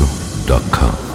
radio.com.